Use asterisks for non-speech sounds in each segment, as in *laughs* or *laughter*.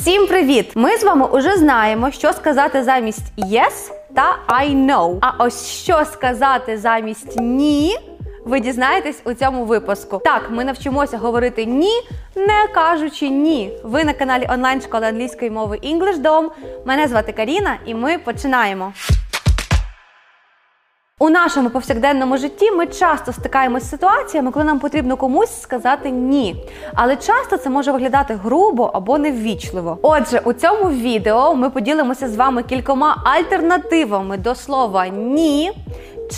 Всім привіт! Ми з вами уже знаємо, що сказати замість yes та I know. А ось що сказати замість ні. Ви дізнаєтесь у цьому випуску. Так, ми навчимося говорити ні, не кажучи ні. Ви на каналі онлайн школи англійської мови EnglishDom. Мене звати Каріна, і ми починаємо. У нашому повсякденному житті ми часто стикаємося з ситуаціями, коли нам потрібно комусь сказати ні. Але часто це може виглядати грубо або неввічливо. Отже, у цьому відео ми поділимося з вами кількома альтернативами до слова ні.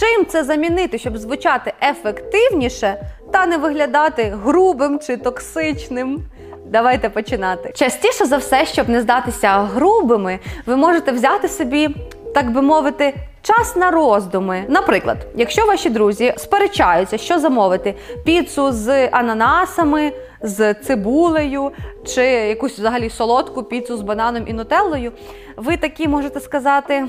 Чим це замінити, щоб звучати ефективніше та не виглядати грубим чи токсичним? Давайте починати. Частіше за все, щоб не здатися грубими, ви можете взяти собі, так би мовити, час на роздуми. Наприклад, якщо ваші друзі сперечаються, що замовити піцу з ананасами, з цибулею чи якусь взагалі солодку піцу з бананом і нутеллою, ви такі можете сказати.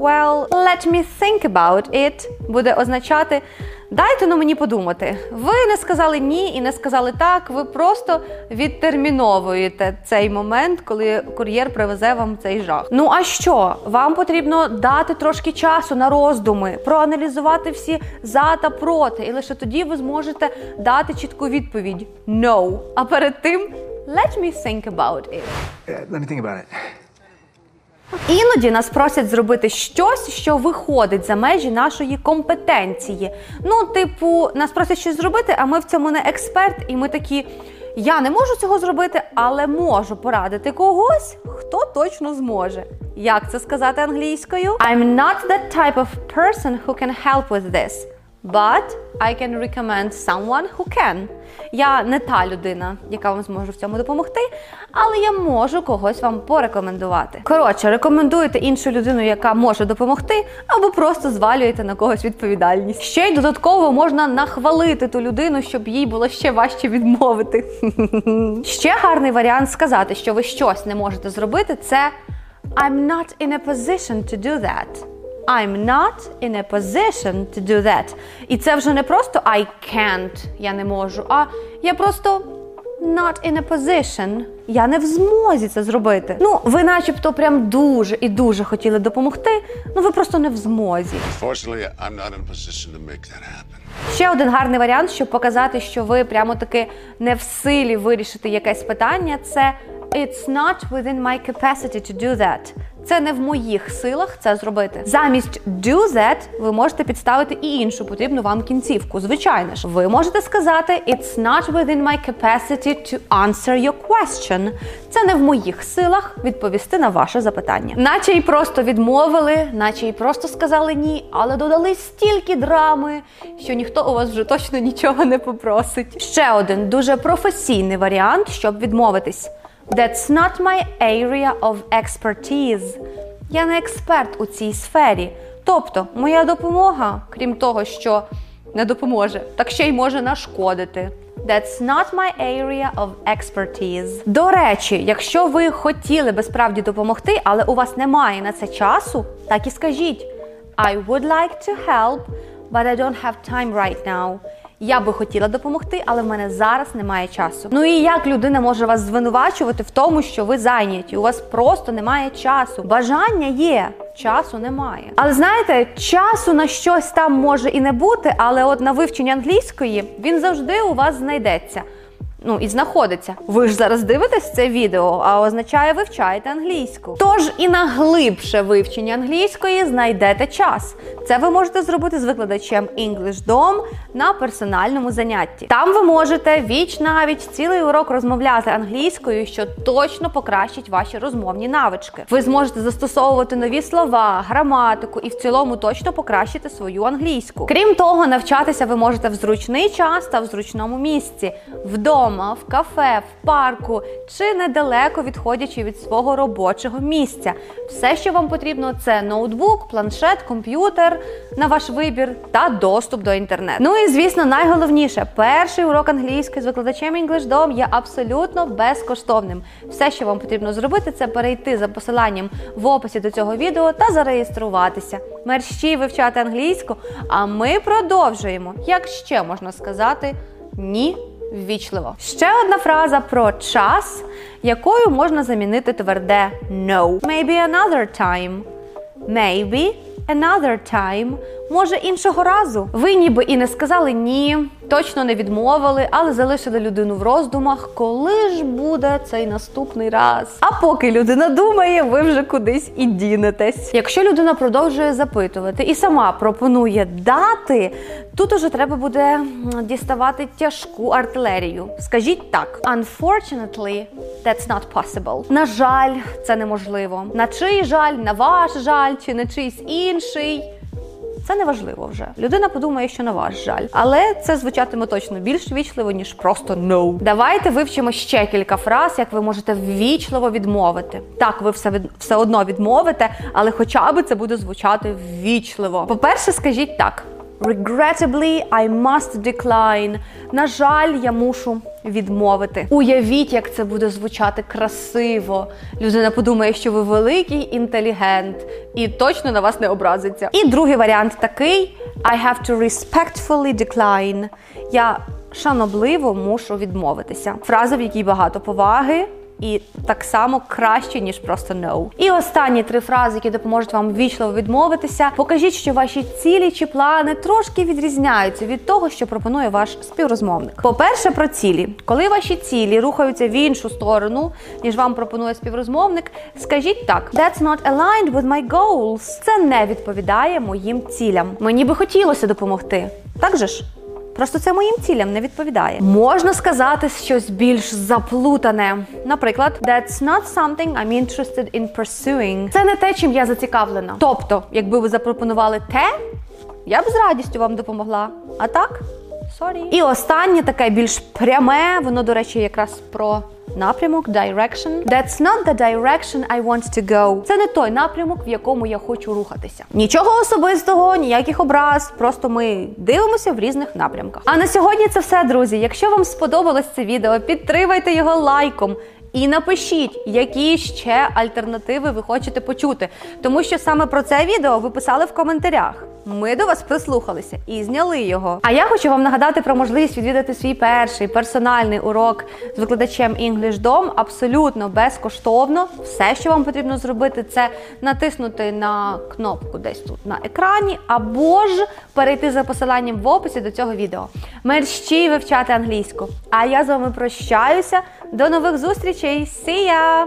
Well, let me think about it буде означати дайте ну мені подумати. Ви не сказали ні і не сказали так. Ви просто відтерміновуєте цей момент, коли кур'єр привезе вам цей жах. Ну а що? Вам потрібно дати трошки часу на роздуми, проаналізувати всі за та проти, і лише тоді ви зможете дати чітку відповідь no. А перед тим let me think about it. Uh, let me think about it. Іноді нас просять зробити щось, що виходить за межі нашої компетенції. Ну, типу, нас просять щось зробити, а ми в цьому не експерт, і ми такі. Я не можу цього зробити, але можу порадити когось, хто точно зможе. Як це сказати англійською? I'm not that type of person who can help with this. But I can recommend someone who can. Я не та людина, яка вам зможе в цьому допомогти, але я можу когось вам порекомендувати. Коротше, рекомендуєте іншу людину, яка може допомогти, або просто звалюєте на когось відповідальність. Ще й додатково можна нахвалити ту людину, щоб їй було ще важче відмовити. *laughs* Ще гарний варіант сказати, що ви щось не можете зробити, це I'm not in a position to do that. I'm not in a position to do that. І це вже не просто I can't, я не можу, а я просто not in a position. Я не в змозі це зробити. Ну, ви начебто прям дуже і дуже хотіли допомогти, ну ви просто не в змозі. Unfortunately, I'm not in a position to make that happen. Ще один гарний варіант, щоб показати, що ви прямо таки не в силі вирішити якесь питання, це It's not within my capacity to do that. Це не в моїх силах це зробити. Замість do that ви можете підставити і іншу потрібну вам кінцівку. Звичайно ж, ви можете сказати It's not within my capacity to answer your question. Це не в моїх силах відповісти на ваше запитання. Наче й просто відмовили, наче й просто сказали ні, але додали стільки драми, що ніхто у вас вже точно нічого не попросить. Ще один дуже професійний варіант, щоб відмовитись. That's not my area of expertise. Я не експерт у цій сфері. Тобто, моя допомога, крім того, що не допоможе, так ще й може нашкодити. That's not my area of expertise. До речі, якщо ви хотіли би справді допомогти, але у вас немає на це часу, так і скажіть: I would like to help, but I don't have time right now. Я би хотіла допомогти, але в мене зараз немає часу. Ну і як людина може вас звинувачувати в тому, що ви зайняті? У вас просто немає часу. Бажання є, часу немає. Але знаєте, часу на щось там може і не бути, але от на вивчення англійської він завжди у вас знайдеться. Ну і знаходиться. Ви ж зараз дивитесь це відео, а означає вивчаєте англійську. Тож і на глибше вивчення англійської знайдете час. Це ви можете зробити з викладачем EnglishDom на персональному занятті. Там ви можете віч навіть цілий урок розмовляти англійською, що точно покращить ваші розмовні навички. Ви зможете застосовувати нові слова, граматику і в цілому точно покращити свою англійську. Крім того, навчатися ви можете в зручний час та в зручному місці, вдома вдома, в кафе, в парку чи недалеко відходячи від свого робочого місця. Все, що вам потрібно, це ноутбук, планшет, комп'ютер на ваш вибір та доступ до інтернету. Ну і звісно, найголовніше, перший урок англійської з викладачем EnglishDom є абсолютно безкоштовним. Все, що вам потрібно зробити, це перейти за посиланням в описі до цього відео та зареєструватися. Мерщі вивчати англійську, а ми продовжуємо, як ще можна сказати, ні ввічливо. Ще одна фраза про час, якою можна замінити тверде no. Maybe another time. Maybe another time. Може, іншого разу. Ви ніби і не сказали ні, точно не відмовили, але залишили людину в роздумах, коли ж буде цей наступний раз. А поки людина думає, ви вже кудись і дінетесь. Якщо людина продовжує запитувати і сама пропонує дати, тут уже треба буде діставати тяжку артилерію. Скажіть так: unfortunately, that's not possible. На жаль, це неможливо. На чий жаль, на ваш жаль, чи на чийсь інший. Це не важливо вже. Людина подумає, що на ваш жаль, але це звучатиме точно більш вічливо, ніж просто no. Давайте вивчимо ще кілька фраз, як ви можете ввічливо відмовити. Так, ви все від все одно відмовите, але хоча б це буде звучати ввічливо. По-перше, скажіть так. Regrettably, I must decline. На жаль, я мушу відмовити. Уявіть, як це буде звучати красиво. Людина подумає, що ви великий інтелігент і точно на вас не образиться. І другий варіант такий: I have to respectfully decline. Я шанобливо мушу відмовитися. Фраза, в якій багато поваги. І так само краще, ніж просто no. І останні три фрази, які допоможуть вам ввічливо відмовитися. Покажіть, що ваші цілі чи плани трошки відрізняються від того, що пропонує ваш співрозмовник. По-перше, про цілі. Коли ваші цілі рухаються в іншу сторону, ніж вам пропонує співрозмовник, скажіть так: That's not aligned with my goals. Це не відповідає моїм цілям. Мені би хотілося допомогти. Так же ж? Просто це моїм цілям не відповідає. Можна сказати щось більш заплутане. Наприклад, that's not something I'm interested in pursuing. Це не те, чим я зацікавлена. Тобто, якби ви запропонували те, я б з радістю вам допомогла. А так? Sorry. І останнє таке більш пряме, воно, до речі, якраз про напрямок, direction. That's not the direction I want to go. Це не той напрямок, в якому я хочу рухатися. Нічого особистого, ніяких образ. Просто ми дивимося в різних напрямках. А на сьогодні це все, друзі. Якщо вам сподобалось це відео, підтримайте його лайком. І напишіть, які ще альтернативи ви хочете почути, тому що саме про це відео ви писали в коментарях. Ми до вас прислухалися і зняли його. А я хочу вам нагадати про можливість відвідати свій перший персональний урок з викладачем EnglishDom абсолютно безкоштовно. Все, що вам потрібно зробити, це натиснути на кнопку десь тут на екрані, або ж перейти за посиланням в описі до цього відео. Мерщій вивчати англійську. А я з вами прощаюся. До нових зустрічей. See ya!